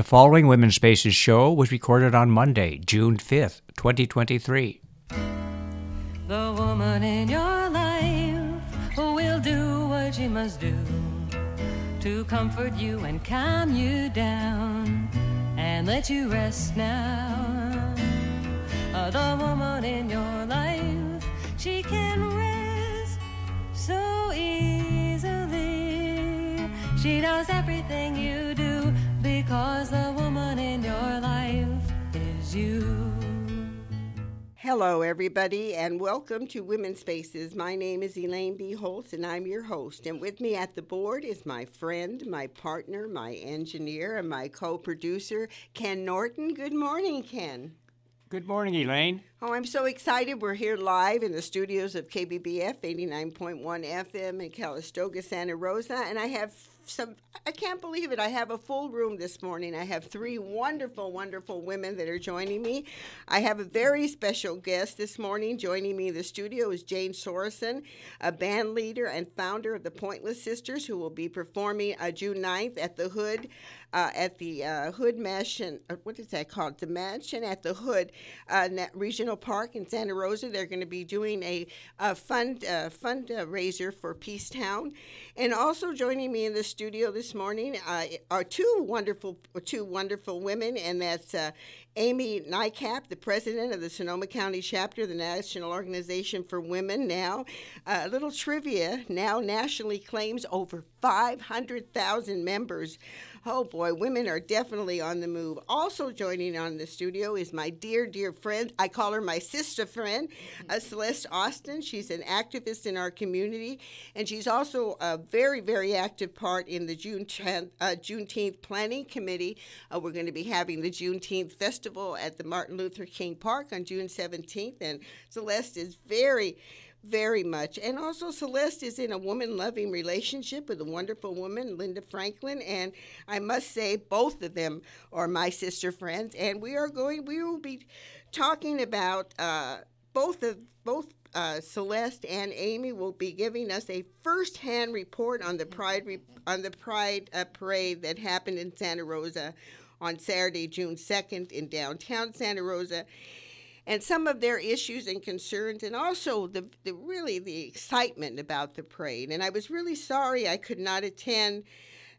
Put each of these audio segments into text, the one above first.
The following Women's Spaces show was recorded on Monday, June 5th, 2023. The woman in your life will do what she must do to comfort you and calm you down and let you rest now. Uh, the woman in your life, she can rest so easily. She knows everything you do because the woman in your life is you. Hello, everybody, and welcome to Women's Spaces. My name is Elaine B. Holtz, and I'm your host. And with me at the board is my friend, my partner, my engineer, and my co producer, Ken Norton. Good morning, Ken. Good morning, Elaine. Oh, I'm so excited. We're here live in the studios of KBBF 89.1 FM in Calistoga, Santa Rosa, and I have some I can't believe it. I have a full room this morning. I have three wonderful, wonderful women that are joining me. I have a very special guest this morning. Joining me in the studio is Jane Sorensen, a band leader and founder of the Poyntlyss Sistars, who will be performing uh, June 9th at the Hood. Uh, at the uh, Hood Mansion, uh, what is that called? The Mansion at the Hood uh, Regional Park in Santa Rosa. They're going to be doing a, a fund uh, fundraiser for Peacetown, and also joining me in the studio this morning are two wonderful two wonderful women, and that's Amy Nykamp, the president of the Sonoma County chapter of the National Organization for Women. Now, a little trivia: NOW nationally claims over 500,000 members. Oh boy, women are definitely on the move. Also joining on the studio is my dear, dear friend. I call her my sister friend, uh, Celeste Austin. She's an activist in our community, and she's also a very, very active part in the June 10th, uh, Juneteenth Planning Committee. Uh, we're going to be having the Juneteenth Festival at the Martin Luther King Park on June 17th, and Celeste is very very much. And also, Celeste is in a woman loving relationship with a wonderful woman, Linda Franklin. And I must say, both of them are my sister friends. And we are going, we will be talking about uh, both of, both. Uh, Celeste and Amy will be giving us a first-hand report on the Pride re- on the Pride uh, parade that happened in Santa Rosa on Saturday, June 2nd, in downtown Santa Rosa and some of their issues and concerns, and also the, the really the excitement about the parade. And I was really sorry I could not attend.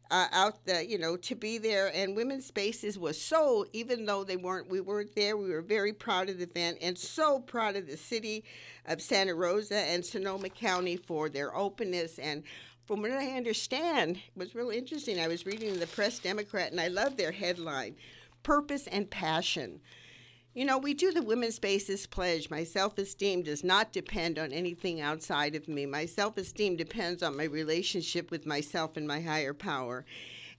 Uh, out the you know to be there and women's spaces was so even though they weren't we weren't there we were very proud of the event and so proud of the city of santa rosa and sonoma county for their openness and from what i understand it was really interesting i was reading the press democrat and i love their headline purpose and passion you know, we do the Women's Spaces Pledge. My self esteem does not depend on anything outside of me. My self esteem depends on my relationship with myself and my higher power.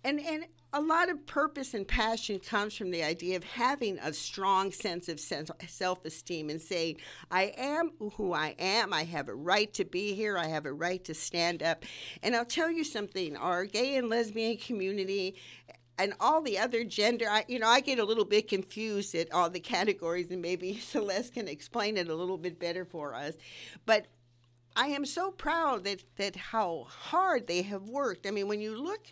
And, and a lot of purpose and passion comes from the idea of having a strong sense of self esteem and saying, I am who I am. I have a right to be here. I have a right to stand up. And I'll tell you something our gay and lesbian community and all the other gender I, you know i get a little bit confused at all the categories and maybe celeste can explain it a little bit better for us. But i am so proud that that how hard they have worked. I mean when you look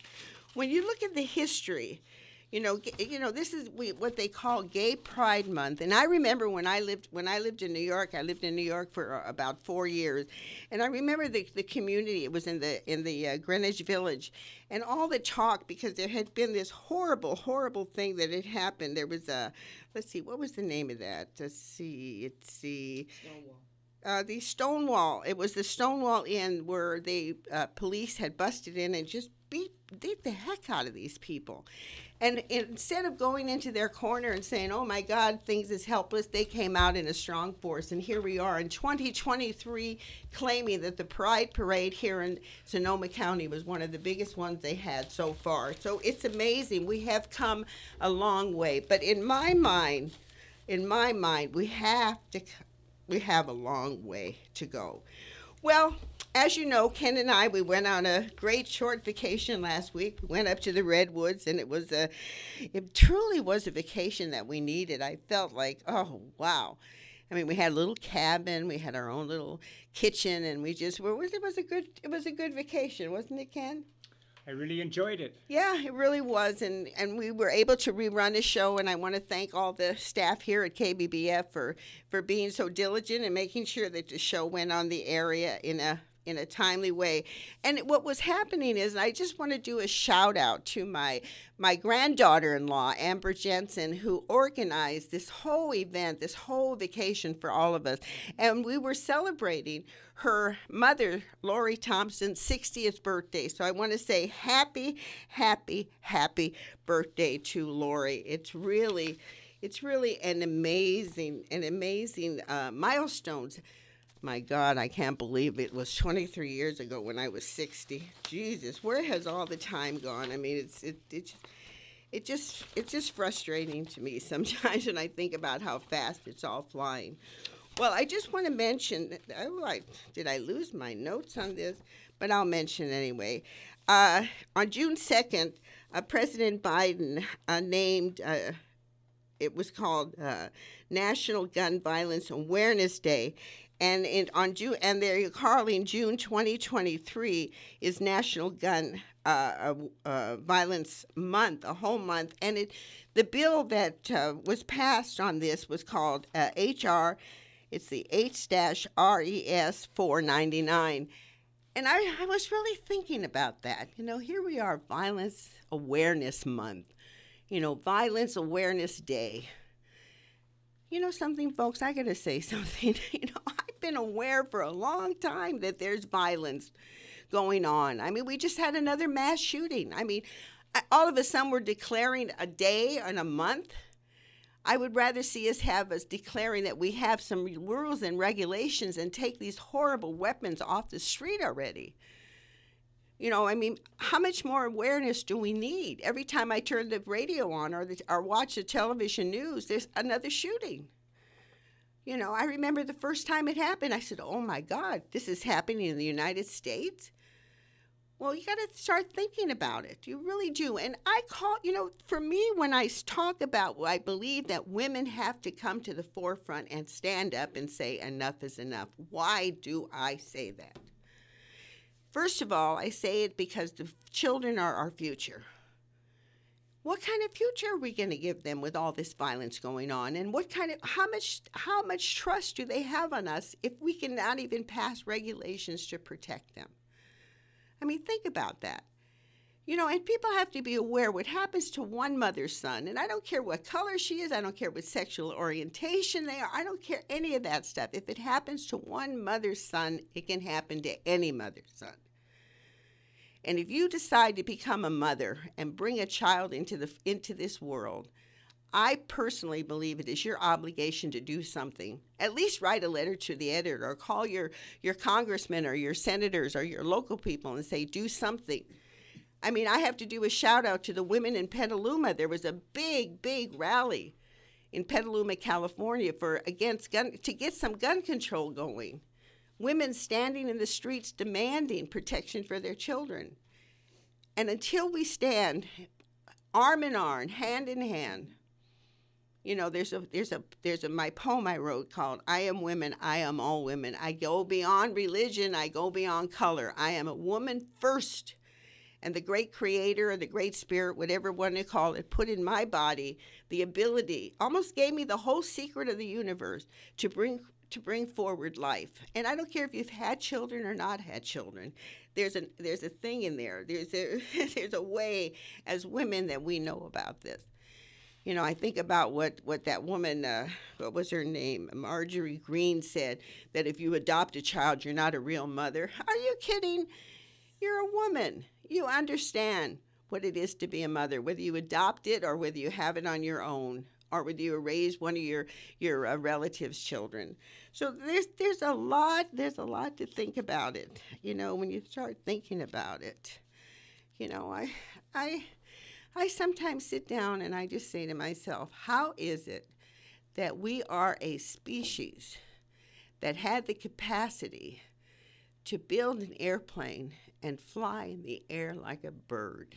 when you look at the history you know, you know, this is what they call Gay Pride Month. And I remember when I lived when I lived in New York. I lived in New York for uh, about four years, and I remember the, the community. It was in the in the uh, Greenwich Village, and all the talk because there had been this horrible, horrible thing that had happened. There was a, let's see, what was the name of that? Let's see, let's see. Stonewall. Uh, the Stonewall. It was the Stonewall Inn where the uh, police had busted in and just beat beat the heck out of these people. And instead of going into their corner and saying, oh my God, things is helpless, they came out in a strong force. And here we are in 2023 claiming that the Pride Parade here in Sonoma County was one of the biggest ones they had so far. So it's amazing. We have come a long way. But in my mind, in my mind, we have to, we have a long way to go. Well, as you know, Ken and I, we went on a great short vacation last week. We went up to the Redwoods, and it was a, it truly was a vacation that we needed. I felt like, oh, wow. I mean, we had a little cabin, we had our own little kitchen, and we just were. It was a good, it was a good vacation, wasn't it, Ken? I really enjoyed it. Yeah, it really was, and and we were able to rerun the show. And I want to thank all the staff here at KBBF for for being so diligent and making sure that the show went on the area in a in a timely way. And what was happening is, I just want to do a shout out to my my granddaughter-in-law, Amber Jensen, who organized this whole event, this whole vacation for all of us. And we were celebrating her mother, Lori Thompson's 60th birthday. So I want to say happy, happy, happy birthday to Lori. It's really it's really an amazing, an amazing uh, milestones my God, I can't believe it was 23 years ago when I was 60. Jesus, where has all the time gone? I mean, it's it it, it just it's just frustrating to me sometimes when I think about how fast it's all flying. Well, I just want to mention. Oh, I, did I lose my notes on this? But I'll mention anyway. Uh, on June 2nd, uh, President Biden uh, named. Uh, it was called uh, National Gun Violence Awareness Day, and in, on June and they're calling June 2023 is National Gun uh, uh, Violence Month, a whole month, and it the bill that uh, was passed on this was called HR. Uh, it's the H-RES 499. And I, I was really thinking about that. You know, here we are, Violence Awareness Month, you know, Violence Awareness Day. You know something, folks? I got to say something. you know, I've been aware for a long time that there's violence going on. I mean, we just had another mass shooting. I mean, all of a sudden we're declaring a day and a month. I would rather see us have us declaring that we have some rules and regulations and take these horrible weapons off the street already. You know, I mean, how much more awareness do we need? Every time I turn the radio on or, the, or watch the television news, there's another shooting. You know, I remember the first time it happened, I said, oh my God, this is happening in the United States? Well, you got to start thinking about it. You really do. And I call, you know, for me, when I talk about, I believe that women have to come to the forefront and stand up and say, enough is enough. Why do I say that? First of all, I say it because the children are our future. What kind of future are we going to give them with all this violence going on? And what kind of how much how much trust do they have on us if we cannot even pass regulations to protect them? I mean, think about that. You know, and people have to be aware what happens to one mother's son. And I don't care what color she is, I don't care what sexual orientation they are, I don't care any of that stuff. If it happens to one mother's son, it can happen to any mother's son. And if you decide to become a mother and bring a child into the into this world, I personally believe it is your obligation to do something. At least write a letter to the editor or call your, your congressman or your senators or your local people and say, do something. I mean, I have to do a shout out to the women in Petaluma. There was a big, big rally in Petaluma, California for against gun to get some gun control going. Women standing in the streets demanding protection for their children. And until we stand arm in arm, hand in hand, you know there's a there's a there's a my poem i wrote called i am women i am all women i go beyond religion i go beyond color i am a woman first and the great creator or the great spirit whatever one to call it put in my body the ability almost gave me the whole secret of the universe to bring to bring forward life and i don't care if you've had children or not had children there's a there's a thing in there there's a there's a way as women that we know about this you know, I think about what, what that woman, uh, what was her name? Marjorie Greene said that if you adopt a child, you're not a real mother. Are you kidding? You're a woman. You understand what it is to be a mother, whether you adopt it or whether you have it on your own or whether you raise one of your your uh, relatives' children. So there's there's a lot there's a lot to think about it. You know, when you start thinking about it, you know, I I I sometimes sit down and I just say to myself, how is it that we are a species that had the capacity to build an airplane and fly in the air like a bird?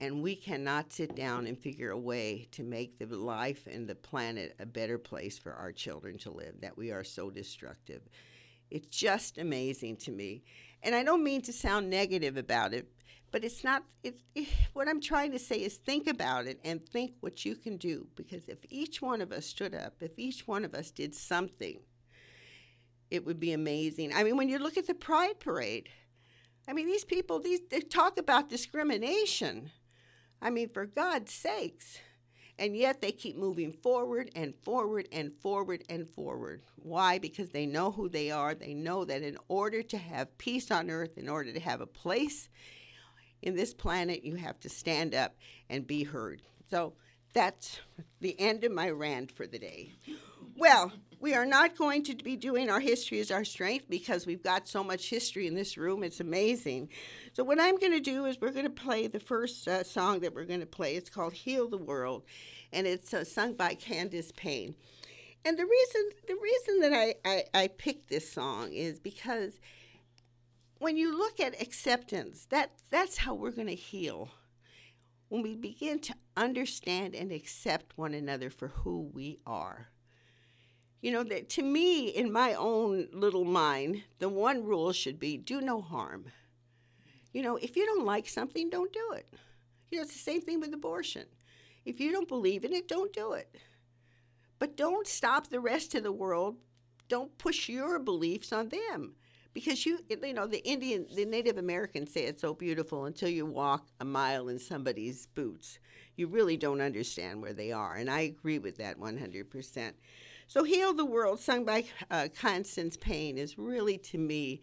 And we cannot sit down and figure a way to make the life and the planet a better place for our children to live, that we are so destructive. It's just amazing to me. and I don't mean to sound negative about it, but it's not. It's it, what I'm trying to say is think about it and think what you can do. Because if each one of us stood up, if each one of us did something, it would be amazing. I mean, when you look at the Pride Parade, I mean, these people, these they talk about discrimination. I mean, for God's sakes. And yet they keep moving forward and forward and forward and forward. Why? Because they know who they are. They know that in order to have peace on earth, in order to have a place in this planet, you have to stand up and be heard. So that's the end of my rant for the day. Well, we are not going to be doing our history as our strength because we've got so much history in this room. It's amazing. So, what I'm going to do is we're going to play the first uh, song that we're going to play. It's called Heal the World, and it's uh, sung by Candace Payne. And the reason the reason that I, I, I picked this song is because when you look at acceptance, that that's how we're going to heal. When we begin to understand and accept one another for who we are. You know, that to me, in my own little mind, the one rule should be do no harm. You know, if you don't like something, don't do it. You know, it's the same thing with abortion. If you don't believe in it, don't do it. But don't stop the rest of the world. Don't push your beliefs on them. Because you, you know, the Indian, the Native Americans say it's so beautiful until you walk a mile in somebody's boots. You really don't understand where they are. And I agree with that 100%. So, Heal the World, sung by uh, Constance Payne, is really, to me,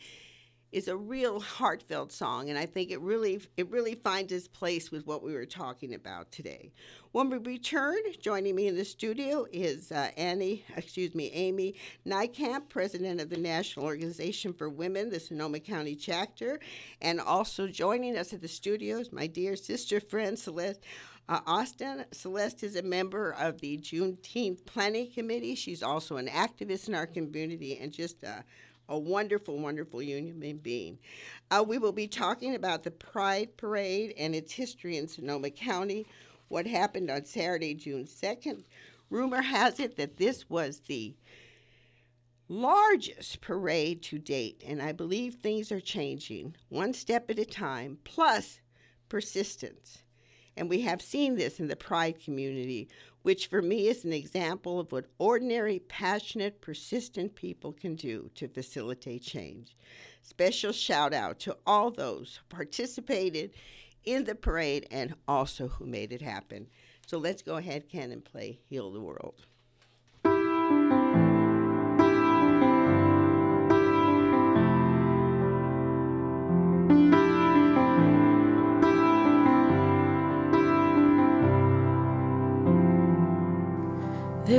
is a real heartfelt song, and I think it really it really finds its place with what we were talking about today. When we return, joining me in the studio is uh, Annie, excuse me, Amy Nykamp, president of the National Organization for Women, the Sonoma County chapter, and also joining us at the studios, my dear sister friend Celeste. Uh, Austin Celeste is a member of the Juneteenth Planning Committee. She's also an activist in our community and just a a wonderful, wonderful human being. Uh, we will be talking about the Pride Parade and its history in Sonoma County, what happened on Saturday, June 2nd. Rumor has it that this was the largest parade to date, and I believe things are changing one step at a time, plus persistence. And we have seen this in the Pride community which for me is an example of what ordinary, passionate, persistent people can do to facilitate change. Special shout out to all those who participated in the parade and also who made it happen. So let's go ahead, Ken, and play Heal the World.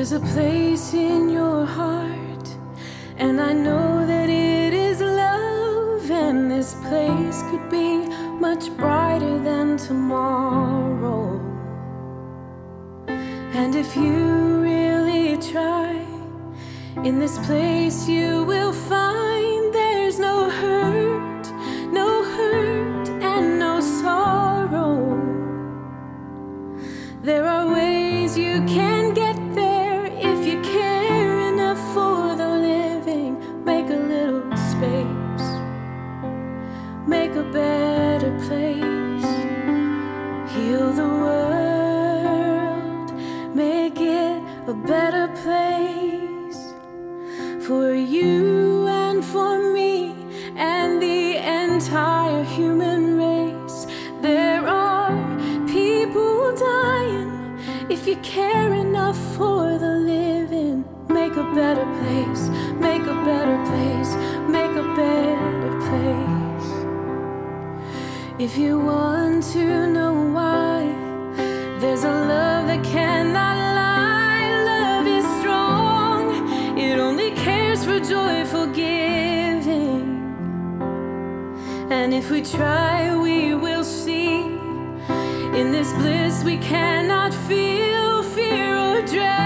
There's a place in your heart, and I know that it is love, and this place could be much brighter than tomorrow. And if you really try, in this place you will find better place for you and for me and the entire human race. There are people dying. If you care enough for the living, make a better place, make a better place, make a better place. If you want to know why, there's a love that cannot And if we try, we will see. In this bliss, we cannot feel fear or dread.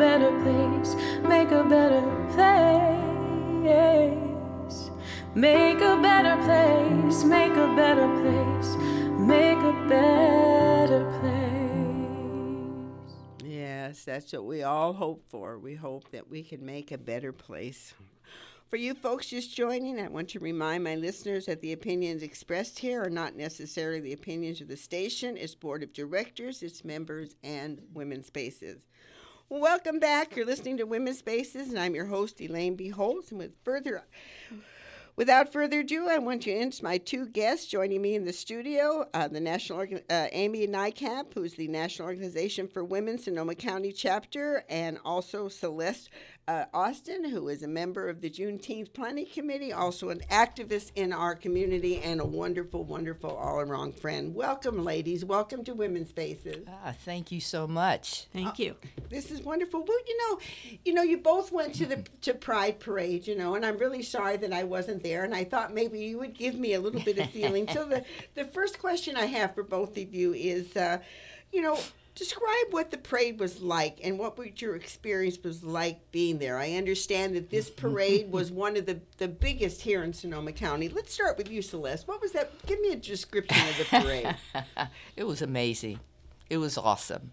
Better place, make a better place. Make a better place, make a better place, make a better place. Yes, that's what we all hope for. We hope that we can make a better place. For you folks just joining, I want to remind my listeners that the opinions expressed here are not necessarily the opinions of the station, its board of directors, its members, and Women's Spaces. Welcome back. You're listening to Women's Spaces, and I'm your host, Elaine B. And with further Without further ado, I want to introduce my two guests joining me in the studio. Uh, the National Organ- uh, Amy Nykamp, who's the National Organization for Women Sonoma County chapter, and also Celeste uh, Austin, who is a member of the Juneteenth Planning Committee, also an activist in our community, and a wonderful, wonderful all-around friend. Welcome, ladies. Welcome to Women's Spaces. Ah, thank you so much. Thank you. This is wonderful. Well, you know, you know, you both went to the to Pride Parade, you know, and I'm really sorry that I wasn't there. And I thought maybe you would give me a little bit of feeling. so the the first question I have for both of you is, uh, you know, describe what the parade was like and what your experience was like being there. I understand that this parade was one of the the biggest here in Sonoma County. Let's start with you, Celeste. What was that? Give me a description of the parade. It was amazing. It was awesome.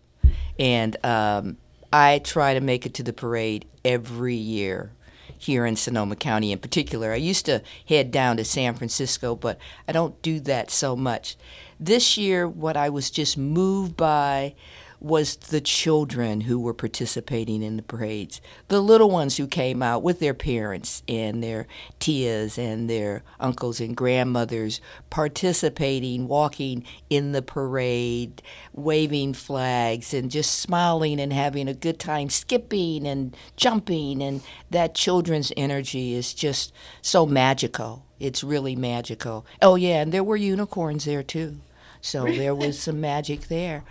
And um, I try to make it to the parade every year here in Sonoma County in particular. I used to head down to San Francisco, but I don't do that so much. This year, what I was just moved by was the children who were participating in the parades, the little ones who came out with their parents and their tias and their uncles and grandmothers participating, walking in the parade, waving flags and just smiling and having a good time, skipping and jumping. And that children's energy is just so magical. It's really magical. Oh, yeah, and there were unicorns there too. So there was some magic there.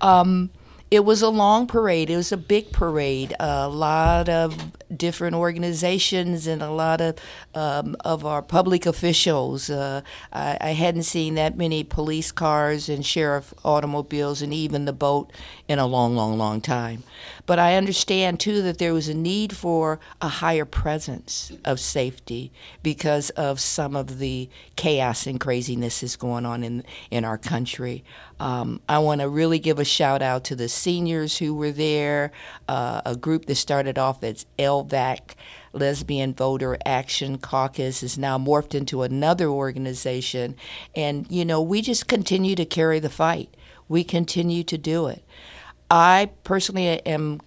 Um, it was a long parade. It was a big parade. A lot of different organizations and a lot of um, of our public officials. Uh, I, I hadn't seen that many police cars and sheriff automobiles and even the boat in a long, long, long time. But I understand too that there was a need for a higher presence of safety because of some of the chaos and craziness that's going on in in our country. Um, I want to really give a shout out to the seniors who were there, uh, a group that started off as LVAC, Lesbian Voter Action Caucus, is now morphed into another organization. And, you know, we just continue to carry the fight. We continue to do it. I personally am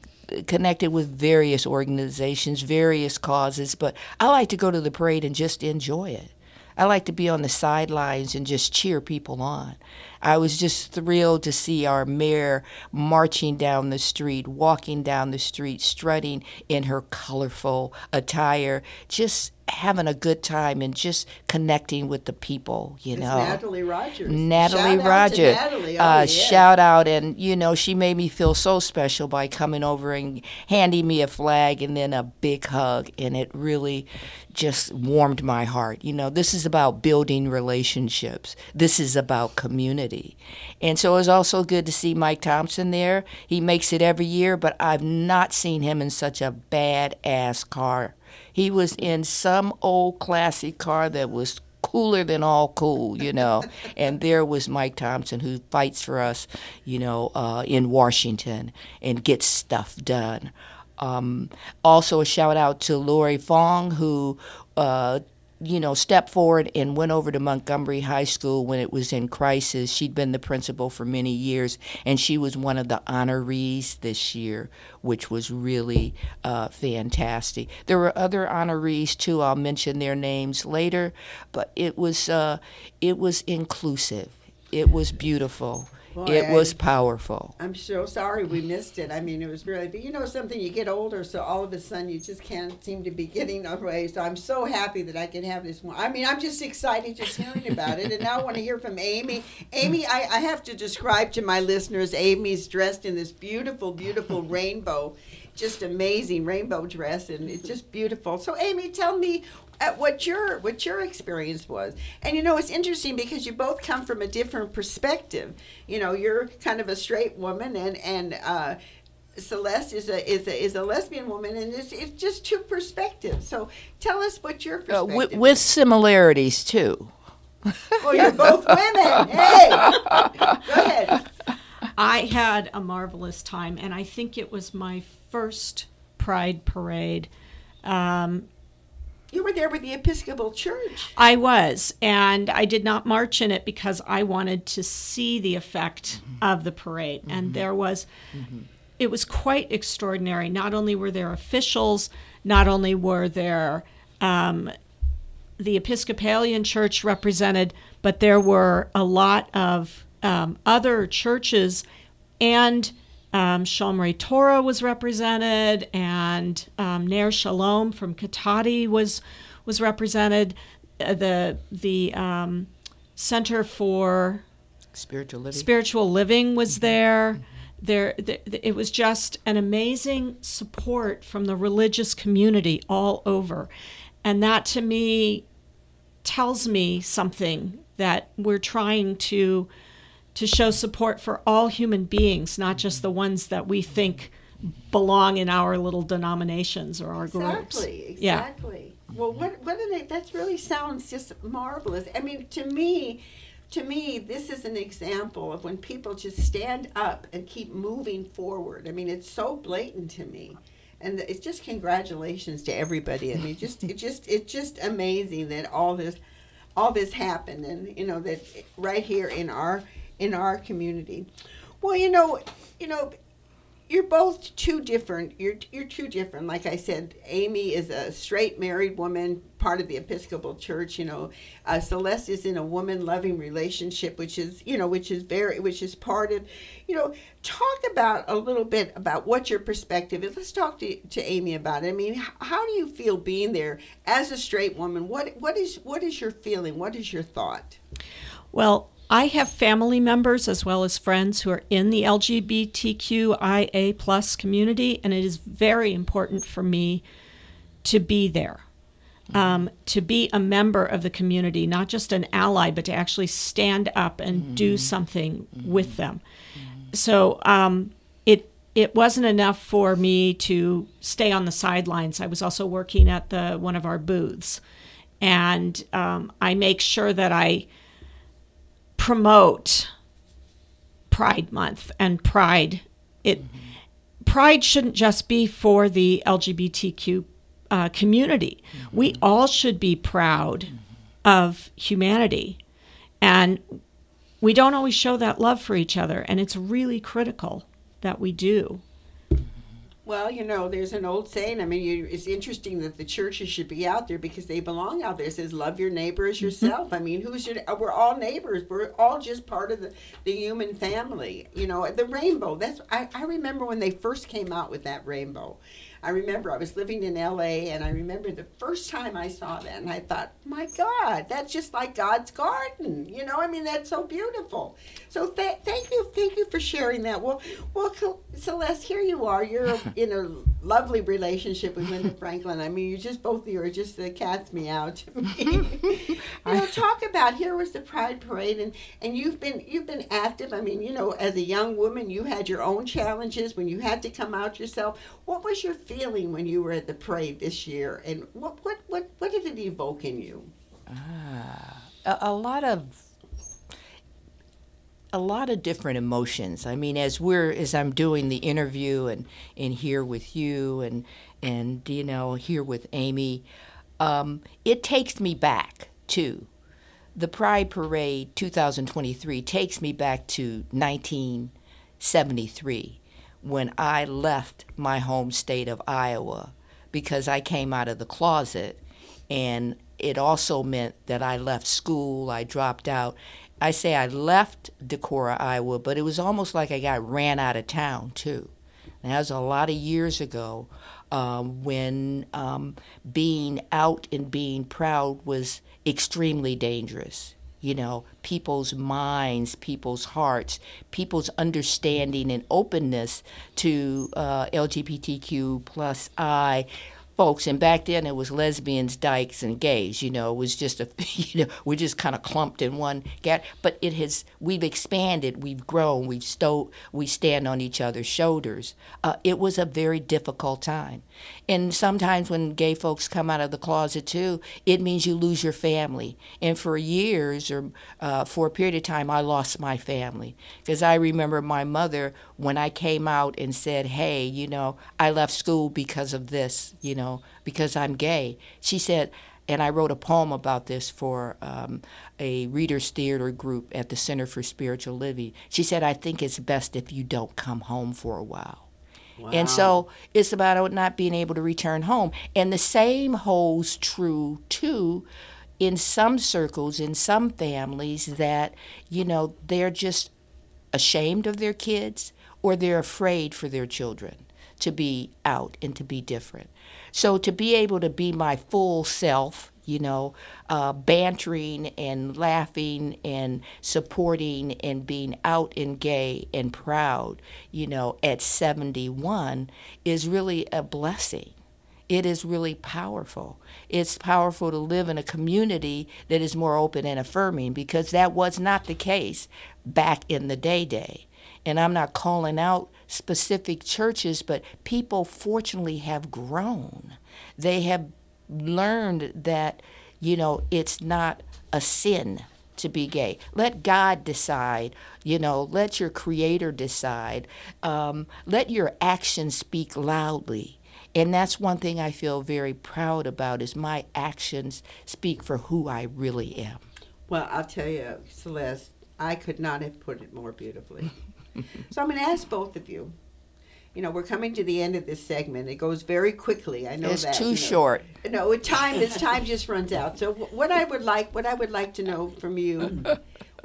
connected with various organizations, various causes, but I like to go to the parade and just enjoy it. I like to be on the sidelines and just cheer people on. I was just thrilled to see our mayor marching down the street, walking down the street, strutting in her colorful attire, just having a good time and just connecting with the people, you It's know. Natalie Rogers. Natalie Shout out to Natalie. Oh, uh, yes. Shout out. And, you know, she made me feel so special by coming over and handing me a flag and then a big hug. And it really just warmed my heart. You know, this is about building relationships, this is about community. And so it was also good to see Mike Thompson there. He makes it every year, but I've not seen him in such a badass car. He was in some old classic car that was cooler than all cool, you know. and there was Mike Thompson who fights for us, you know, uh, in Washington and gets stuff done. Um, also, a shout out to Lori Fong who uh, you know, stepped forward and went over to Montgomery High School when it was in crisis. She'd been the principal for many years, and she was one of the honorees this year, which was really uh, fantastic. There were other honorees too. I'll mention their names later, but it was uh, it was inclusive. It was beautiful. Boy, it I- was powerful. I'm so sorry we missed it. I mean, it was really, but you know something, you get older, so all of a sudden you just can't seem to be getting away. So I'm so happy that I can have this one. I mean, I'm just excited just hearing about it. And now I want to hear from Amy. Amy, I, I have to describe to my listeners, Amy's dressed in this beautiful, beautiful rainbow, just amazing rainbow dress, and it's just beautiful. So, Amy, tell me at what your what your experience was. And you know, it's interesting because you both come from a different perspective. You know, you're kind of a straight woman, and and uh, Celeste is a is a is a lesbian woman, and it's it's just two perspectives. So tell us what your Uh, perspective. with, with similarities too. well, you're both women. Hey, go ahead. I had a marvelous time, and I think it was my first Pride parade. Um, You were there with the Episcopal Church. I was, and I did not march in it because I wanted to see the effect of the parade. And there was, it was quite extraordinary. Not only were there officials, not only were there um, the Episcopalian Church represented, but there were a lot of um, other churches, and um, Shomrei Torah was represented, and um, Ner Shalom from Cotati was was represented. Uh, the the um, Center for Spiritual living. spiritual living was there. There, th- it was just an amazing support from the religious community all over, and that to me tells me something that we're trying to to show support for all human beings, not just the ones that we think belong in our little denominations or our groups. Exactly, Yeah. exactly. Well, what what did they? That really sounds just marvelous. I mean, to me, to me, this is an example of when people just stand up and keep moving forward. I mean, it's so blatant to me, and it's just congratulations to everybody. I mean, just it just it's just amazing that all this all this happened, and you know that right here in our in our community. Well, you know, you know, you're both too different. You're you're two different. Like I said, Amy is a straight married woman, part of the Episcopal Church. You know, uh, Celeste is in a woman loving relationship, which is you know, which is very, which is part of, you know, talk about a little bit about what your perspective is. Let's talk to to Amy about it. I mean, h- how do you feel being there as a straight woman? What what is what is your feeling? What is your thought? Well, I have family members as well as friends who are in the LGBTQIA plus community, and it is very important for me to be there, um, to be a member of the community, not just an ally, but to actually stand up and do something with them. So um, it it wasn't enough for me to stay on the sidelines. I was also working at the one of our booths, and um, I make sure that I promote Pride Month and Pride. It mm-hmm. Pride shouldn't just be for the LGBTQ uh, community. Mm-hmm. We all should be proud mm-hmm. of humanity, and we don't always show that love for each other, and it's really critical that we do. Well, you know, there's an old saying. I mean, you, it's interesting that the churches should be out there because they belong out there. It says, "Love your neighbor as mm-hmm. yourself." I mean, who's your? Uh, we're all neighbors. We're all just part of the, the human family. You know, the rainbow. That's I, I remember when they first came out with that rainbow. I remember I was living in L.A. and I remember the first time I saw that, and I thought, "My God, that's just like God's garden." You know, I mean, that's so beautiful. So th- thank you, thank you for sharing that. Well, well, Cel- Celeste, here you are. You're in a lovely relationship with Linda Franklin. I mean, you just both of you are just the cat's meow to me. you know, talk about here was the Pride Parade, and and you've been you've been active. I mean, you know, as a young woman, you had your own challenges when you had to come out yourself. What was your feeling when you were at the parade this year, and what what what what did it evoke in you? a, a lot of a lot of different emotions. I mean, as we're as I'm doing the interview and and here with you and and you know here with Amy, um, it takes me back to the Pride Parade 2023 takes me back to 1973 when I left my home state of Iowa because I came out of the closet and it also meant that I left school, I dropped out. I say I left Decorah, Iowa, but it was almost like I got ran out of town too. And that was a lot of years ago um, when um, being out and being proud was extremely dangerous. You know, people's minds, people's hearts, people's understanding and openness to uh, LGBTQ plus I folks. And back then it was lesbians dykes and gays you know it was just a you know we just kind of clumped in one gat but it has we've expanded we've grown we've sto- we stand on each other's shoulders. Uh, it was a very difficult time and sometimes when gay folks come out of the closet too it means you lose your family and for years or uh, for a period of time i lost my family because i remember my mother when i came out and said hey you know i left school because of this you know because I'm gay. She said, and I wrote a poem about this for um, a readers theater group at the Center for Spiritual Living. She said, I think it's best if you don't come home for a while. Wow. And so it's about not being able to return home. And the same holds true too in some circles, in some families, that, you know, they're just ashamed of their kids or they're afraid for their children to be out and to be different. So to be able to be my full self, you know, uh, bantering and laughing and supporting and being out and gay and proud, you know, at 71 is really a blessing. It is really powerful. It's powerful to live in a community that is more open and affirming because that was not the case back in the day day. And I'm not calling out specific churches, but people fortunately have grown. They have learned that, you know, it's not a sin to be gay. Let God decide, you know, let your Creator decide. Um, let your actions speak loudly. And that's one thing I feel very proud about is my actions speak for who I really am. Well, I'll tell you, Celeste, I could not have put it more beautifully. so I'm going to ask both of you. You know, we're coming to the end of this segment. It goes very quickly. I know it's that. It's too you know. short. No, time. This time just runs out. So what I would like, what I would like to know from you,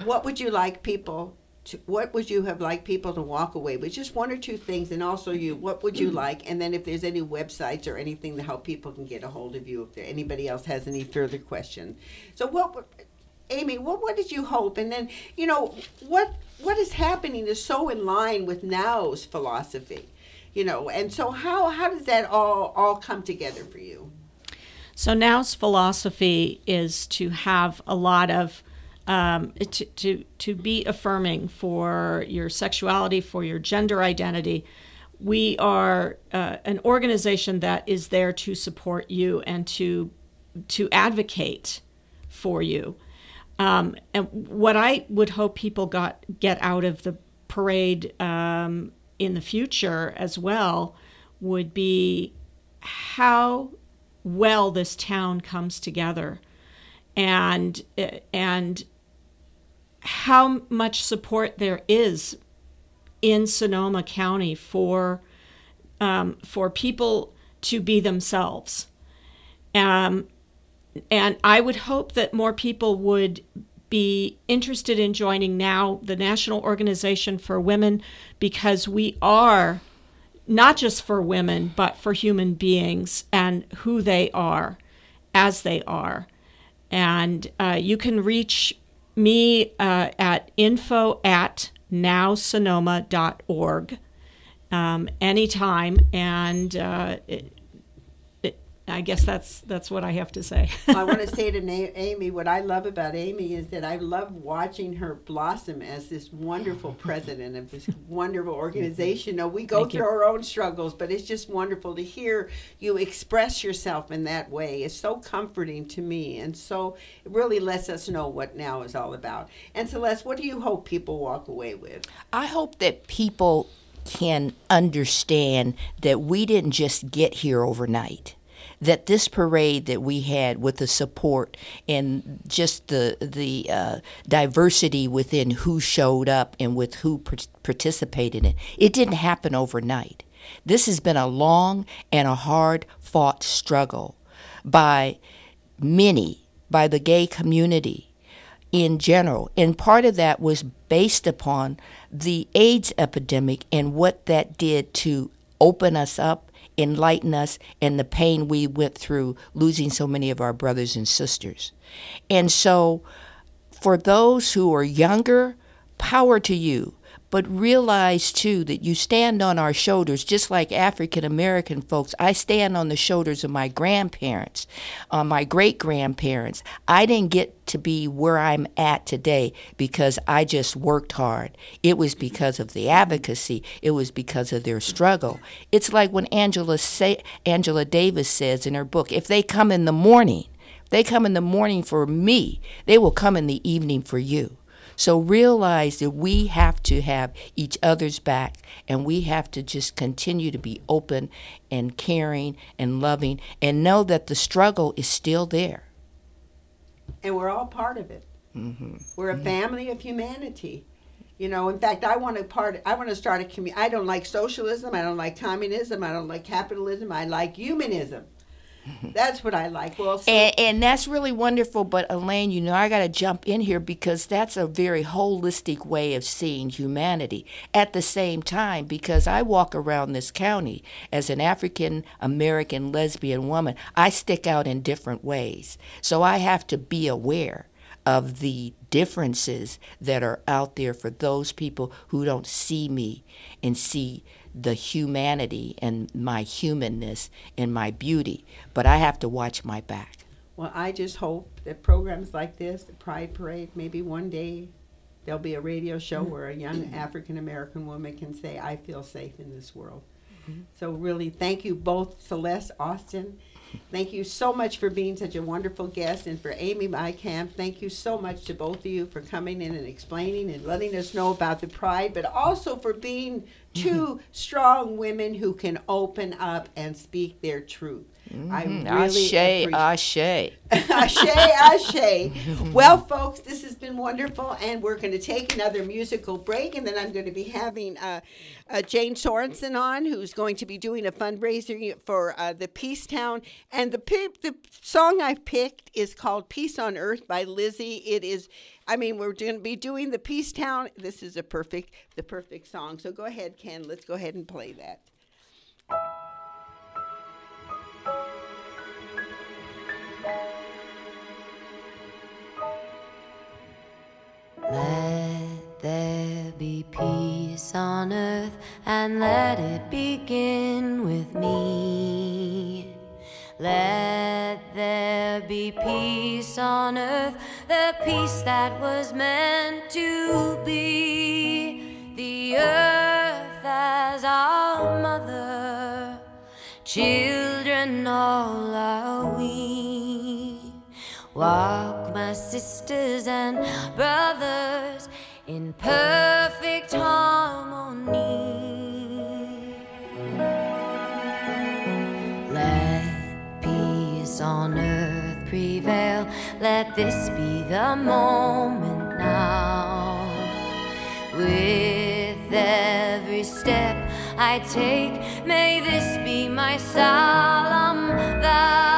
what would you like people to, what would you have liked people to walk away with? Just one or two things, and also you, what would you like? And then if there's any websites or anything to help people can get a hold of you, if there, anybody else has any further questions. So what, Amy, what what did you hope? And then you know what what is happening is so in line with NOW's philosophy, you know. And so how how does that all all come together for you? So NOW's philosophy is to have a lot of um, to, to to be affirming for your sexuality, for your gender identity. We are uh, an organization that is there to support you and to to advocate for you. Um, and what I would hope people got get out of the parade um, in the future as well would be how well this town comes together and and how much support there is in Sonoma County for um, for people to be themselves. Um, and I would hope that more people would be interested in joining NOW the National Organization for Women because we are not just for women, but for human beings and who they are as they are. And uh, you can reach me uh, at info at nowsonoma.org um, anytime. And uh, it, I guess that's that's what I have to say. I want to say to Na- Amy, what I love about Amy is that I love watching her blossom as this wonderful president of this wonderful organization. Now we go Thank through you. our own struggles, but it's just wonderful to hear you express yourself in that way. It's so comforting to me, and so it really lets us know what NOW is all about. And Celeste, what do you hope people walk away with? I hope that people can understand that we didn't just get here overnight that this parade that we had with the support and just the the uh, diversity within who showed up and with who par- participated in it, it didn't happen overnight. This has been a long and a hard fought struggle by many, by the gay community in general. And part of that was based upon the AIDS epidemic and what that did to open us up, enlighten us, and the pain we went through losing so many of our brothers and sisters. And so, for those who are younger, power to you. But realize too that you stand on our shoulders, just like African American folks. I stand on the shoulders of my grandparents, uh, my great grandparents. I didn't get to be where I'm at today because I just worked hard. It was because of the advocacy. It was because of their struggle. It's like when Angela Angela Davis says in her book, if they come in the morning, they come in the morning for me, they will come in the evening for you. So realize that we have to have each other's back and we have to just continue to be open and caring and loving and know that the struggle is still there. and we're all part of it. Mm-hmm. We're a family of humanity. You know, in fact, I want to part. I want to start a community. I don't like socialism. I don't like communism. I don't like capitalism. I like humanism. That's what I like. Well, so, And, and that's really wonderful. But Elaine, you know, I got to jump in here because that's a very holistic way of seeing humanity. At the same time, because I walk around this county as an African American lesbian woman, I stick out in different ways. So I have to be aware of the differences that are out there for those people who don't see me and see the humanity and my humanness and my beauty. But I have to watch my back. well, I just hope that programs like this, the Pride Parade, maybe one day there'll be a radio show where a young mm-hmm. African American woman can say, "I feel safe in this world." So really, thank you both, Celeste Austin. Thank you so much for being such a wonderful guest, and for Amy Nykamp. Thank you so much to both of you for coming in and explaining and letting us know about the pride, but also for being two strong women who can open up and speak their truth. I really Ashe, appreciate ashe. Ashe, ashe. Well, folks, this has been wonderful, and we're going to take another musical break, and then I'm going to be having uh, uh, Jane Sorensen on, who's going to be doing a fundraiser for uh, the Peace Town. And the the song I've picked is called "Peace on Earth" by Lizzie. It is, I mean, we're going to be doing the Peace Town. This is a perfect, the perfect song. So go ahead, Ken. Let's go ahead and play that. Let there be peace on earth and let it begin with me. Let there be peace on earth, the peace that was meant to be. The earth as our mother, children all are we. Walk, my sisters and brothers, in perfect harmony. Let peace on earth prevail. Let this be the moment now. With every step I take, may this be my solemn vow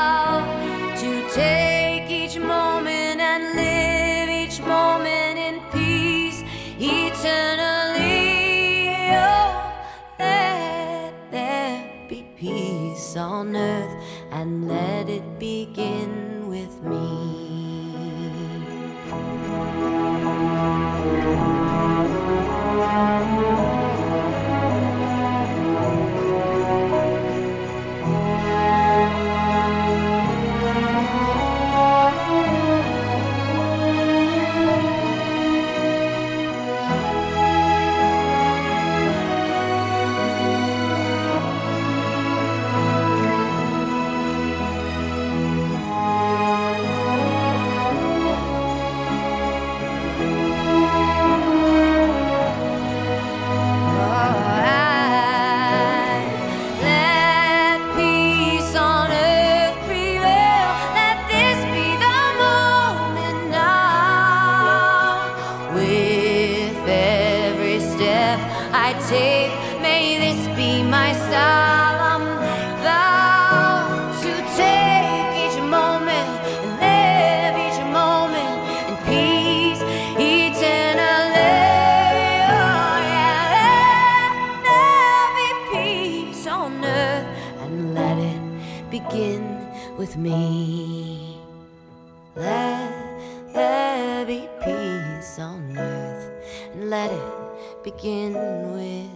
with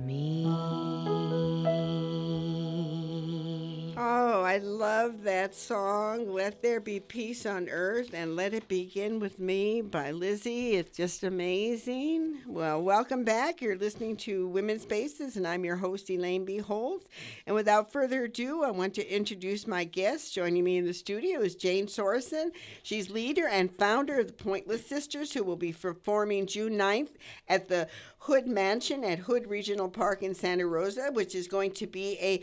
me. I love that song, Let There Be Peace on Earth and Let It Begin with Me by Lizzie. It's just amazing. Well, welcome back. You're listening to Women's Spaces, and I'm your host, Elaine B. And without further ado, I want to introduce my guest. Joining me in the studio is Jane Sorensen. She's leader and founder of the Poyntlyss Sistars, who will be performing June 9th at the Hood Mansion at Hood Regional Park in Santa Rosa, which is going to be a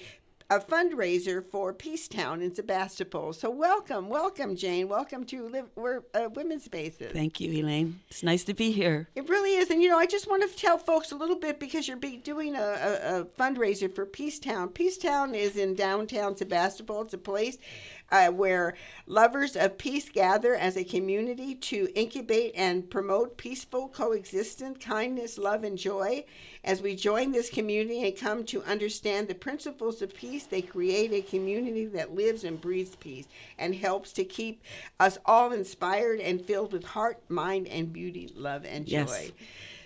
a fundraiser for Peacetown in Sebastopol. So welcome, welcome, Jane. Welcome to Live, we're, uh, Women's Spaces. Thank you, Elaine. It's nice to be here. It really is, and you know, I just want to tell folks a little bit because you're be doing a, a, a fundraiser for Peacetown. Peacetown is in downtown Sebastopol. It's a place uh, where lovers of peace gather as a community to incubate and promote peaceful coexistence, kindness, love, and joy. As we join this community and come to understand the principles of peace, they create a community that lives and breathes peace and helps to keep us all inspired and filled with heart, mind, and beauty, love, and joy. Yes.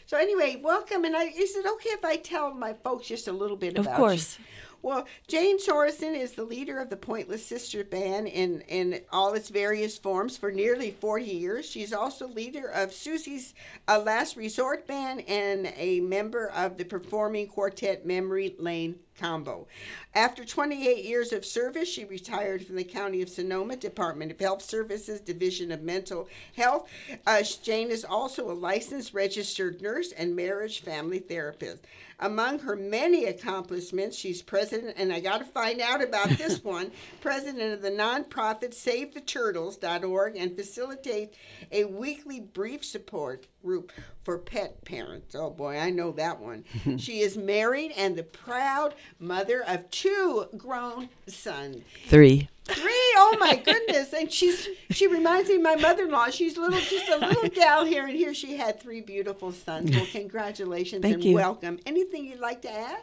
So anyway, welcome. And I, is it okay if I tell my folks just a little bit Of about course. you? Well, Jane Sorensen is the leader of the Poyntlyss Sistar Band in, in all its various forms for nearly 40 years. She's also leader of Susie's uh, Last Resort Band and a member of the performing quartet Memory Lane Combo. After 28 years of service, she retired from the County of Sonoma Department of Health Services Division of Mental Health. Uh, Jane is also a licensed registered nurse and marriage family therapist. Among her many accomplishments, she's president, and I got to find out about this one, president of the nonprofit SaveTheTurtles.org and facilitates a weekly brief support group for pet parents. Oh boy, I know that one. she is married and the proud mother of two grown sons. Three. Three, oh my goodness! And she's she reminds me of my mother-in-law. She's little, just a little gal here, and here she had three beautiful sons. Well, congratulations Thank and you. welcome. Anything you'd like to add?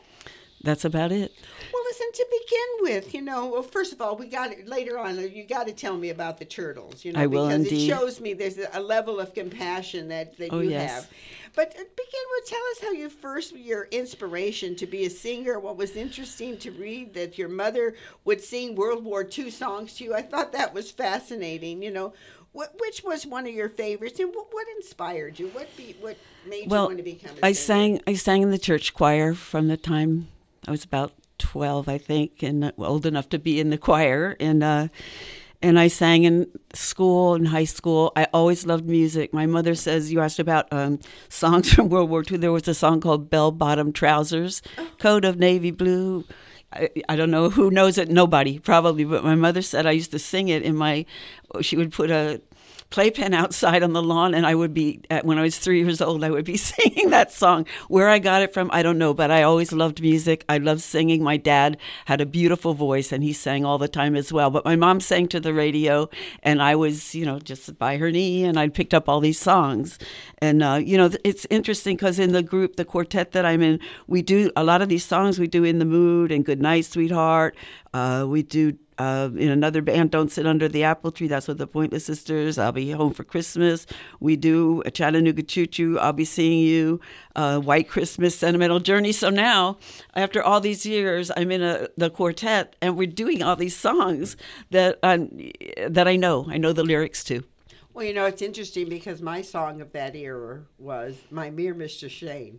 That's about it. Well, listen. To begin with, you know, well, first of all, we got it later on. You got to tell me about the turtles. You know, I will because indeed. it shows me there's a level of compassion that that Oh, you yes. have. But uh, begin with tell us how you first your inspiration to be a singer. What was interesting to read that your mother would sing World War II songs to you. I thought that was fascinating. You know. What, which was one of your favorites, and what, what inspired you? What be, what made you want to become a I singer? sang. I sang in the church choir from the time I was about twelve, I think, and old enough to be in the choir. And uh, and I sang in school and high school. I always loved music. My mother says you asked about um, songs from World War II. There was a song called "Bell Bottom Trousers," coat of navy blue. I, I don't know who knows it. Nobody probably, but my mother said I used to sing it in my. She would put a playpen outside on the lawn and I would be when I was 3 years old I would be singing that song. Where I got it from I don't know but I always loved music. I loved singing. My dad had a beautiful voice and he sang all the time as well. But my mom sang to the radio and I was you know just by her knee and I picked up all these songs. And uh, you know it's interesting because in the group the quartet that I'm in we do a lot of these songs we do in the mood and good night sweetheart. Uh, we do uh, in another band, Don't Sit Under the Apple Tree. That's with the Poyntlyss Sistars. I'll be home for Christmas. We do a Chattanooga Choo Choo. I'll be seeing you. Uh, White Christmas, Sentimental Journey. So now, after all these years, I'm in a, the quartet, and we're doing all these songs that um, that I know. I know the lyrics too. Well, you know, it's interesting because my song of that era was Bei Mir Bist Du Schön.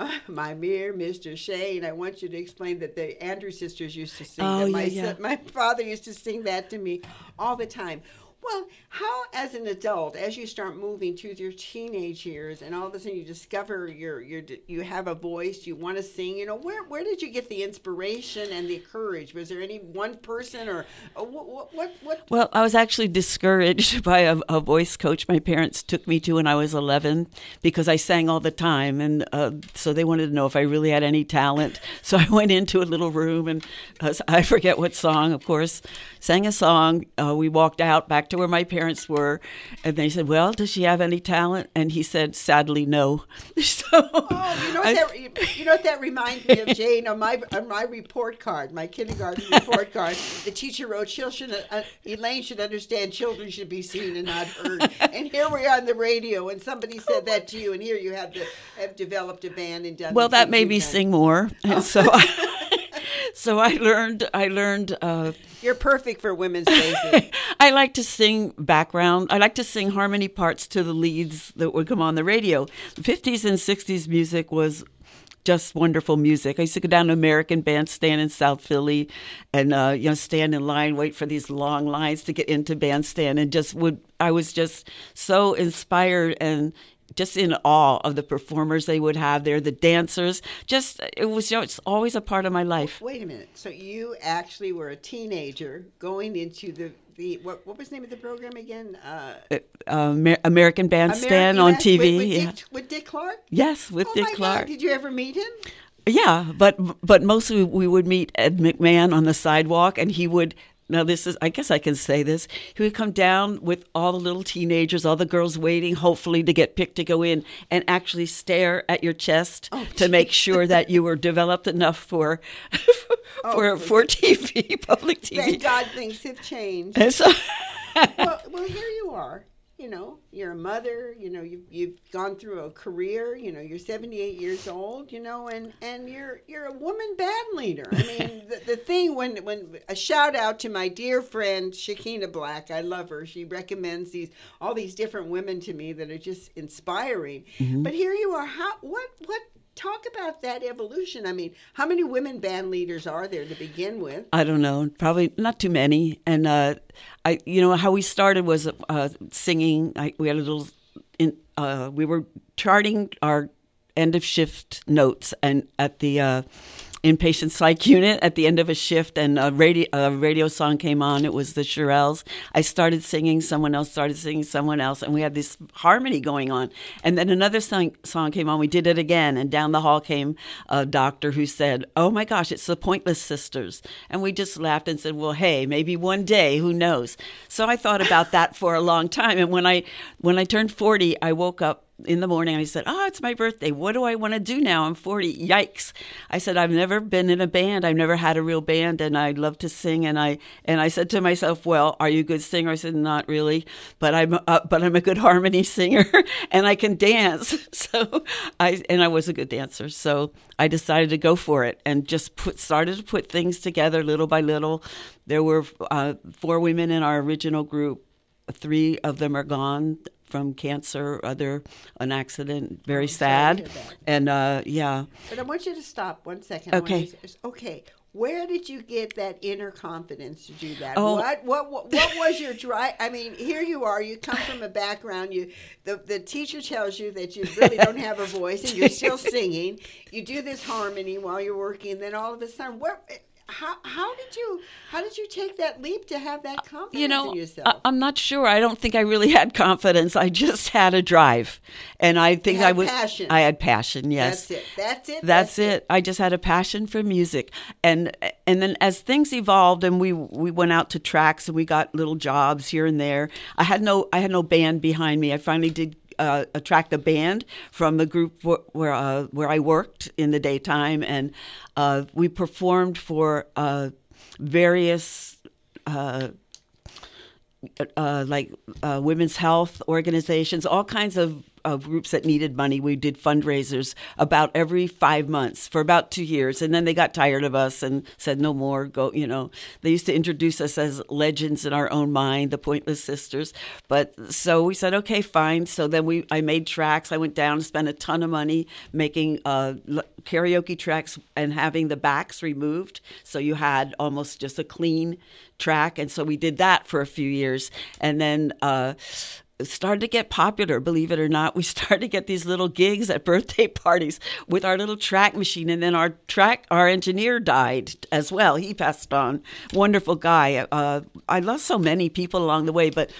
Bei Mir Bist Du Schön. I want you to explain that the Andrews sisters used to sing Oh, that. My, yeah, yeah. my father used to sing that to me all the time. Well, how, as an adult, as you start moving to your teenage years, and all of a sudden you discover your your you have a voice, you want to sing. You know, where where did you get the inspiration and the courage? Was there any one person or what what what? Well, I was actually discouraged by a, a voice coach my parents took me to when I was 11 because I sang all the time. And uh, so they wanted to know if I really had any talent. So I went into a little room and uh, I forget what song, of course, sang a song. Uh, we walked out back to where my parents were, and they said, "Well, does she have any talent?" And he said, "Sadly, no." So, Oh, you know what that you know what that reminds me of, Jane? On my on my report card, my kindergarten report card, the teacher wrote, "Children, should, uh, Elaine should understand children should be seen and not heard." and here we are on the radio, and somebody said that to you, and here you have the, have developed a band and done. well, that made me done. sing more, and so, so I learned. I learned. Uh, You're perfect for women's spaces. I like to sing background. I like to sing harmony parts to the leads that would come on the radio. The 50s and 60s music was just wonderful music. I used to go down to American Bandstand in South Philly and uh, you know stand in line, wait for these long lines to get into bandstand, and just would. I was just so inspired and just in awe of the performers they would have there, the dancers. Just it was you know, it's always a part of my life. Wait a minute. So you actually were a teenager going into the the what, what was the name of the program again? Uh, Uh, Amer- American Bandstand American on TV. with, with, yeah. Dick, with Dick Clark. Yes, with oh Dick Clark. God! Did you ever meet him? Yeah, but but mostly we would meet Ed McMahon on the sidewalk, and he would. Now this is, I guess I can say this. He would come down with all the little teenagers, all the girls waiting, hopefully to get picked to go in, and actually stare at your chest Oh, to make sure that you were developed enough for oh, for for TV, public TV. Oh, Thank God things have changed. And so, well, well, here you are. You know, you're a mother. You know, you've you've gone through a career. You know, you're 78 years old. You know, and and you're you're a woman band leader. I mean, the, the thing when when a shout out to my dear friend Shakina Black. I love her. She recommends these all these different women to me that are just inspiring. But here you are. How what what talk about that evolution? I mean, how many women band leaders are there to begin with? I don't know, probably not too many. And uh, I, you know, how we started was uh, singing. I, we had a little, in, uh, we were charting our end of shift notes, and at the uh, inpatient psych unit at the end of a shift, and a radio a radio song came on. It was the Shirelles. I started singing. Someone else started singing. Someone else, and we had this harmony going on. And then another song song came on. We did it again, and down the hall came a doctor who said, "Oh my gosh, it's the Pointless Sisters." And we just laughed and said, "Well, hey, maybe one day, who knows?" So I thought about that for a long time. And when I when I turned forty, I woke up in the morning I said, Oh, it's my birthday. What do I want to do now? I'm 40. Yikes. I said, I've never been in a band. I've never had a real band and I love to sing. And I, and I said to myself, well, are you a good singer? I said, not really, but I'm, uh, but I'm a good harmony singer and I can dance. So I, and I was a good dancer. So I decided to go for it and just put, started to put things together little by little. There were uh, four women in our original group. Three of them are gone from cancer, other an accident. Very sad. hear that. And uh, yeah, But I want you to stop one second. Okay. you okay. Where did you get that inner confidence to do that? Oh. What, what what what was your drive? I mean, here you are. You come from a background. You the the teacher tells you that you really don't have a voice, and you're still singing. You do this harmony while you're working. And then all of a sudden, what? How, how did you how did you take that leap to have that confidence Uh, you know, in I, yourself? I'm not sure. I don't think I really had confidence. I just had a drive, and I think I was. passion. I had passion. Yes, That's it. That's it. That's it. I just had a passion for music, and and then as things evolved, and we we went out to tracks, and we got little jobs here and there. I had no I had no band behind me. I finally did uh, attract a band from the group where where, uh, where I worked in the daytime, and uh, we performed for uh, various. Uh, uh, like women's health organizations, all kinds of, of groups that needed money. We did fundraisers about every five months for about two years, and then they got tired of us and said no more. Go, you know. They used to introduce us as legends in our own mind, the Poyntlyss Sistars. But so we said, okay, fine. So then we, I made tracks. I went down and spent a ton of money making uh, karaoke tracks and having the backs removed, so you had almost just a clean track. And so we did that for a few years, and then. Uh, started to get popular, believe it or not. We started to get these little gigs at birthday parties with our little track machine, and then our track, our engineer died as well. He passed on. Wonderful guy. Uh, I lost so many people along the way, but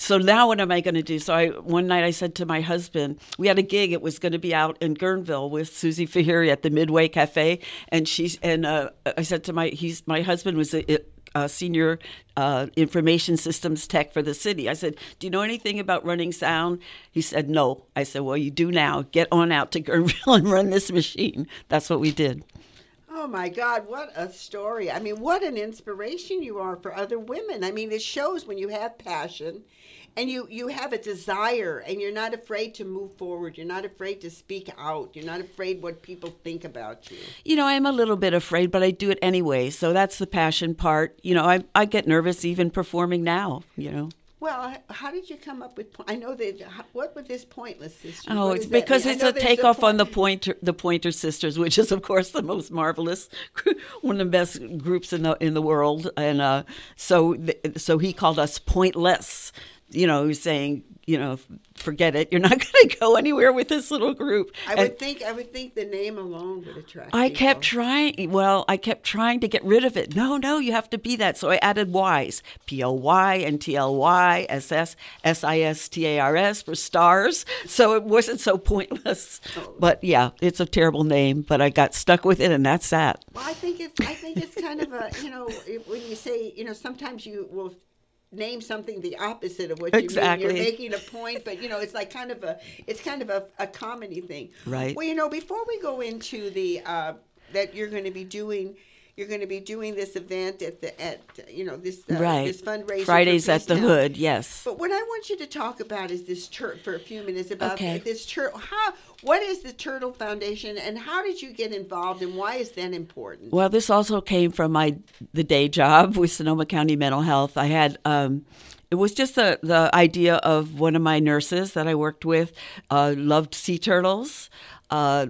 so now what am I going to do? So I one night I said to my husband, we had a gig. It was going to be out in Guerneville with Susie Fahiri at the Midway Cafe, and she's and uh, I said to my he's my husband was a, uh, senior uh, information systems tech for the city. I said, "Do you know anything about running sound?" He said, "No." I said, "Well, you do now. Get on out to Guerneville and run this machine." That's what we did. Oh my God, what a story. I mean, what an inspiration you are for other women. I mean, it shows when you have passion and you, you have a desire and you're not afraid to move forward. You're not afraid to speak out. You're not afraid what people think about you. You know, I'm a little bit afraid, but I do it anyway. So that's the passion part. You know, I, I get nervous even performing now, you know. Well, how did you come up with? I know that. What was this pointless sister? Oh, it's because it's a takeoff on the Pointer, the Pointer Sisters, which is of course the most marvelous, one of the best groups in the in the world, and uh, so th- so he called us pointless. You know, was saying, you know, forget it, you're not going to go anywhere with this little group. I And- would think. I would think the name alone would attract. I people. kept trying. Well, I kept trying to get rid of it. No, no, you have to be that. So I added Y's: P O Y and T L Y S S S I S T A R S for stars. So it wasn't so pointless. Oh. But yeah, it's a terrible name. But I got stuck with it, and that's that. Well, I think it's. I think it's kind of a. You know, when you say, you know, sometimes you will name something the opposite of what you Exactly. mean. You're making a point, but you know, it's like kind of a. It's kind of a, a comedy thing. Right. Well, you know, before we go into the uh, that you're going to be doing. You're going to be doing this event at the at you know this uh, right. this fundraiser Fridays at the Now. Hood. Yes. But what I want you to talk about is this church for a few minutes about Okay. this church. How what is the Turtle Foundation and how did you get involved and why is that important? Well, this also came from my the day job with Sonoma County Mental Health. I had um, it was just the the idea of one of my nurses that I worked with uh, loved sea turtles. Uh,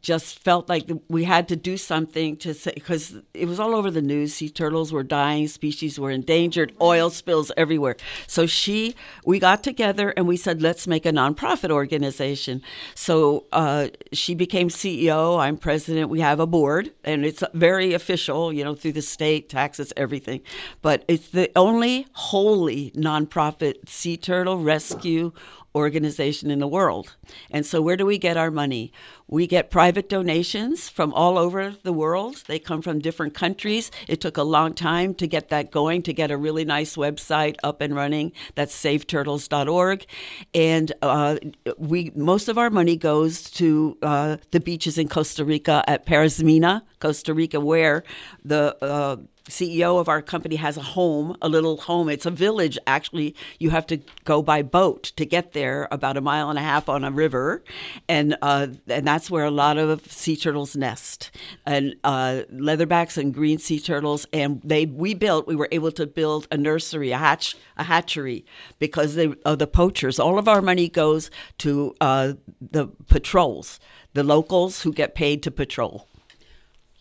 just felt like we had to do something to say because it was all over the news. Sea turtles were dying, species were endangered, oil spills everywhere. So she, we got together and we said, let's make a nonprofit organization. So uh, she became CEO. I'm president. We have a board, and it's very official, you know, through the state, taxes, everything. But it's the only wholly nonprofit sea turtle rescue organization in the world. And so, where do we get our money? We get private donations from all over the world. They come from different countries. It took a long time to get that going, to get a really nice website up and running. That's saveturtles.org. And uh, we most of our money goes to uh, the beaches in Costa Rica at Parismina, Costa Rica, where the uh, CEO of our company has a home, a little home. It's a village, actually. You have to go by boat to get there, about a mile and a half on a river, and uh, and that's where a lot of sea turtles nest, and uh, leatherbacks and green sea turtles. And they we built, we were able to build a nursery, a hatch, a hatchery, because they, of the poachers. All of our money goes to uh, the patrols, the locals who get paid to patrol.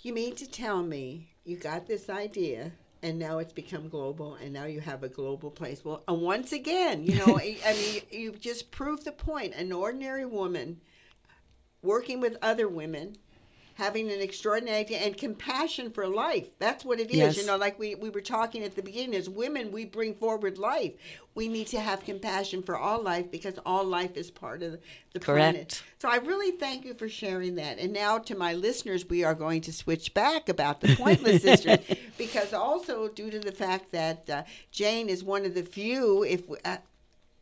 You mean to tell me you got this idea and now it's become global and now you have a global place. Well, and once again, you know, I mean, you just proved the point. An ordinary woman working with other women having an extraordinary idea and compassion for life. That's what it is. Yes. You know, like we, we were talking at the beginning, as women, we bring forward life. We need to have compassion for all life because all life is part of the planet. Correct. So I really thank you for sharing that. And now to my listeners, we are going to switch back about the Pointless Sisters because also due to the fact that uh, Jane is one of the few, if uh,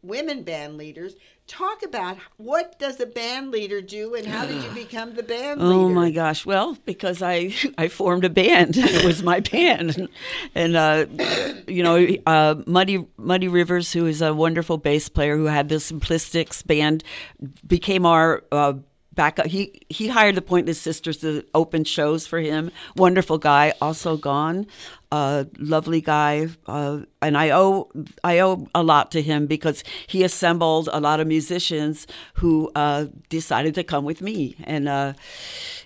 women band leaders, talk about what does a band leader do and how did you become the band leader? Oh my gosh! Well, because I I formed a band. It was my band, and, uh, you know, uh, Muddy Muddy Rivers, who is a wonderful bass player who had the Simplistics band, became our. Uh, Backup. He he hired the Poyntlyss Sistars to open shows for him. Wonderful guy, also gone. Uh, lovely guy, uh, and I owe I owe a lot to him because he assembled a lot of musicians who uh, decided to come with me, and uh,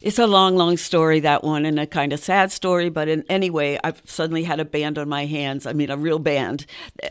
it's a long, long story that one, and a kind of sad story. But in anyway, I've suddenly had a band on my hands. I mean, a real band,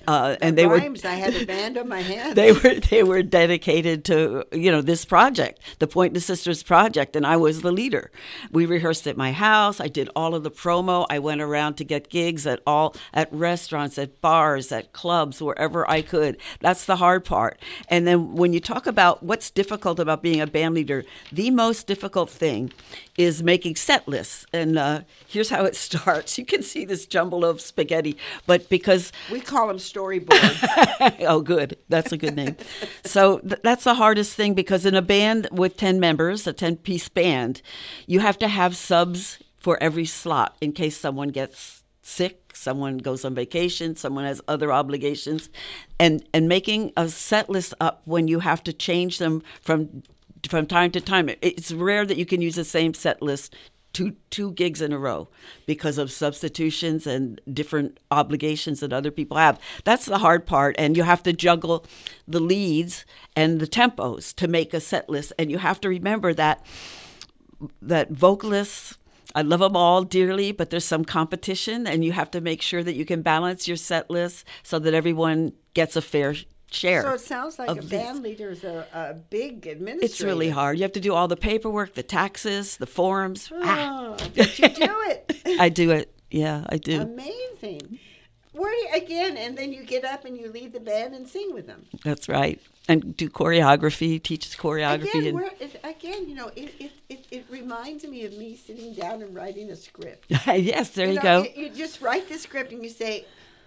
uh, and they were Rhymes, I had a band on my hands. they were they were dedicated to you know this project, the Poyntlyss Sistars project, and I was the leader. We rehearsed at my house. I did all of the promo. I went around to get at gigs, at all, at restaurants, at bars, at clubs, wherever I could. That's the hard part. And then when you talk about what's difficult about being a band leader, the most difficult thing is making set lists. And uh, here's how it starts. You can see this jumble of spaghetti, but because We call them storyboards. oh, good. That's a good name. so th- that's the hardest thing because in a band with 10 members, a 10 piece band, you have to have subs for every slot in case someone gets sick, someone goes on vacation, someone has other obligations. And, and making a set list up when you have to change them from, from time to time. It's rare that you can use the same set list two two gigs in a row because of substitutions and different obligations that other people have. That's the hard part, and you have to juggle the leads and the tempos to make a set list. And you have to remember that that vocalists. I love them all dearly, but there's some competition, and you have to make sure that you can balance your set list so that everyone gets a fair share. so it sounds like a these. band leader is a, a big administrator. It's really hard. You have to do all the paperwork, the taxes, the forms. Ah, Oh, but you do it. I do it. Yeah, I do. Amazing. Where do you, again, and then you get up and you lead the band and sing with them. That's right. And do choreography, teaches choreography. Again, and, again, you know, it, it, it, it reminds me of me sitting down and writing a script. yes, there you, know, go. You, you just write the script and you say,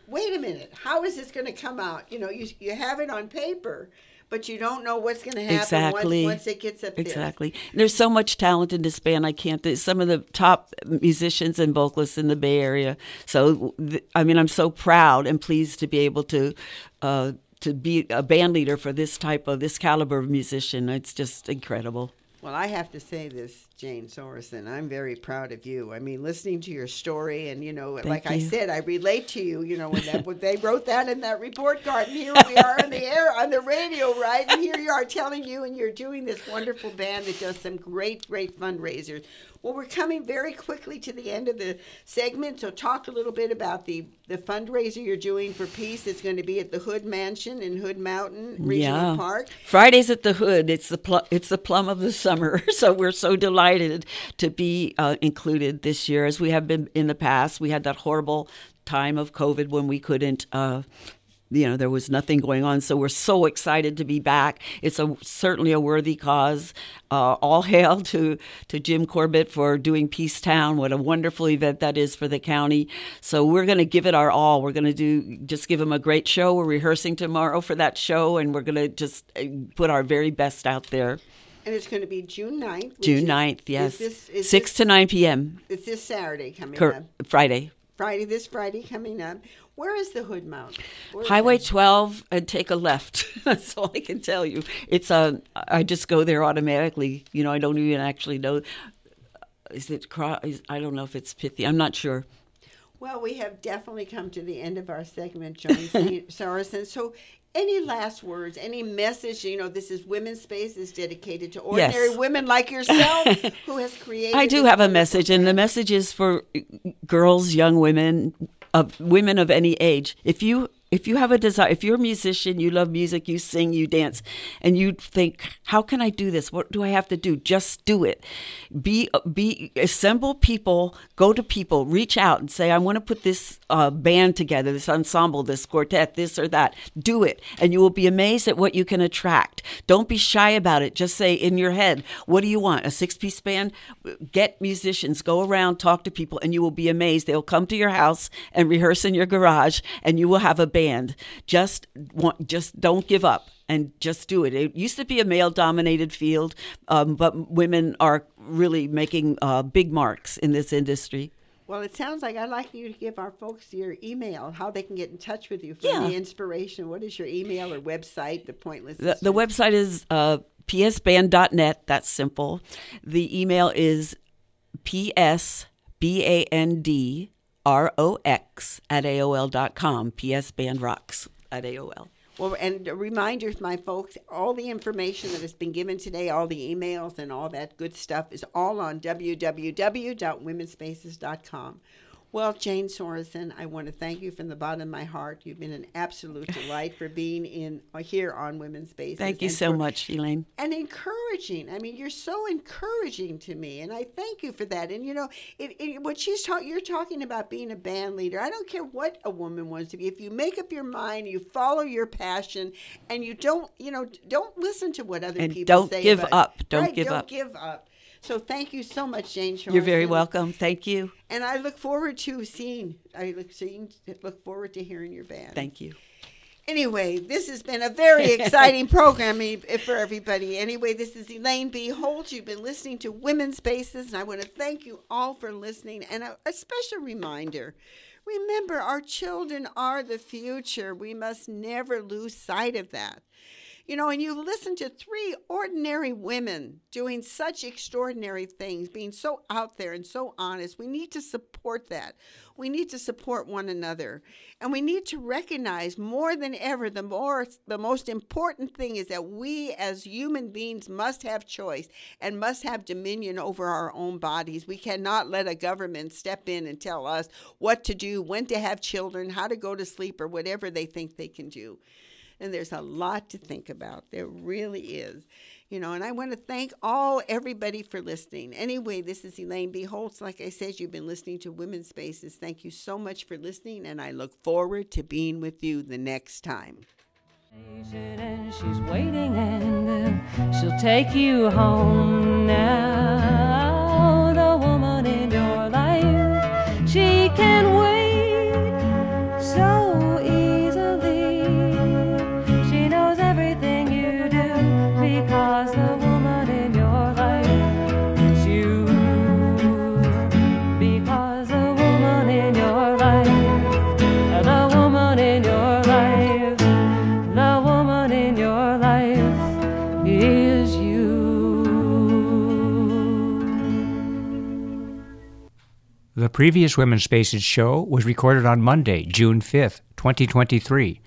"Wait a minute, how is this going to come out?" You know, you you have it on paper, but you don't know what's going to happen Exactly. once, once it gets up there. Exactly. There's so much talent in this band. I can't. Some of the top musicians and vocalists in the Bay Area. So, I mean, I'm so proud and pleased to be able to. Uh, to be a band leader for this type of this caliber of musician, it's just incredible. Well, I have to say this, Jane Sorensen. I'm very proud of you. I mean, listening to your story, and you know, like I said, I relate to you. You know, when that when they wrote that in that report card, and here we are on the air on the radio, right? And here you are telling you, and you're doing this wonderful band that does some great, great fundraisers. Well, we're coming very quickly to the end of the segment, so talk a little bit about the the fundraiser you're doing for peace. It's going to be at the Hood Mansion in Hood Mountain Regional yeah. Park. Fridays at the Hood. It's the pl- it's the plum of the summer. So we're so delighted to be uh, included this year, as we have been in the past. We had that horrible time of COVID when we couldn't. Uh, you know, there was nothing going on, so we're so excited to be back. It's a certainly a worthy cause. Uh, all hail to to Jim Corbett for doing Peace Town. What a wonderful event that is for the county. So we're going to give it our all. We're going to do just give him a great show. We're rehearsing tomorrow for that show, and we're going to just uh, put our very best out there. And it's going to be June 9th. which June is- 9th, yes, Is this, is six this, to nine p.m. It's this Saturday coming Cor- up. Friday. Friday, this Friday coming up. Where is the Hood Mount? Where Highway 12 and take a left. That's all I can tell you. It's a. I just go there automatically. You know, I don't even actually know. Is it? I don't know if it's pithy. I'm not sure. Well, we have definitely come to the end of our segment, Joan Sorensen. So, any last words? Any message? You know, this is Women's Space is dedicated to Yes. ordinary women like yourself who has created. I do have a message, and the message is for girls, young women, of women of any age. If you if you have a desire, if you're a musician, you love music, you sing, you dance, and you think, how can I do this? What do I have to do? Just do it. Be be assemble people, go to people, reach out and say, I want to put this uh, band together, this ensemble, this quartet, this or that. Do it, and you will be amazed at what you can attract. Don't be shy about it. Just say in your head, what do you want? A six piece band? Get musicians, go around, talk to people, and you will be amazed. They'll come to your house and rehearse in your garage, and you will have a band. Just want, just don't give up and just do it. It used to be a male dominated field, um, but women are really making uh, big marks in this industry. Well, it sounds like I'd like you to give our folks your email, how they can get in touch with you for Yeah. the inspiration. What is your email or website? The Pointless. The, the website is uh, psband.net. That's simple. The email is psbandrox at aol.com. psbandrocks at aol. Well, and a reminder my folks, all the information that has been given today, all the emails and all that good stuff is all on www.womenspaces.com. Well, Jane Sorensen, I want to thank you from the bottom of my heart. You've been an absolute delight for being in uh, here on Women's Spaces. Thank you so for- much, Elaine. and encouraging. I mean, you're so encouraging to me, and I thank you for that. And you know, it, it, what she's talking, you're talking about being a band leader. I don't care what a woman wants to be. If you make up your mind, you follow your passion, and you don't, you know, don't listen to what other And people don't say. give up. Don't Right, give don't up. give up. So thank you so much, Jane. You're very welcome. Thank you. And I look forward to seeing. I look seeing. Look forward to hearing your band. Thank you. Anyway, this has been a very exciting program for everybody. Anyway, this is Elaine B. Holtz. You've been listening to Women's Spaces, and I want to thank you all for listening. And a, a special reminder remember, our children are the future. We must never lose sight of that. You know, and you've listened to three ordinary women doing such extraordinary things, being so out there and so honest. We need to support that. We need to support one another. And we need to recognize more than ever the more the most important thing is that we as human beings must have choice and must have dominion over our own bodies. We cannot let a government step in and tell us what to do, when to have children, how to go to sleep or whatever they think they can do and there's a lot to think about. There really is. You know, and I want to thank all everybody for listening. Anyway, this is Elaine B. Holtz. Like I said, you've been listening to Women's Spaces. Thank you so much for listening, and I look forward to being with you the next time. And she's waiting, and she'll take you home now. The woman in your life, she can The previous Women's Spaces show was recorded on Monday, June 5th, 2023.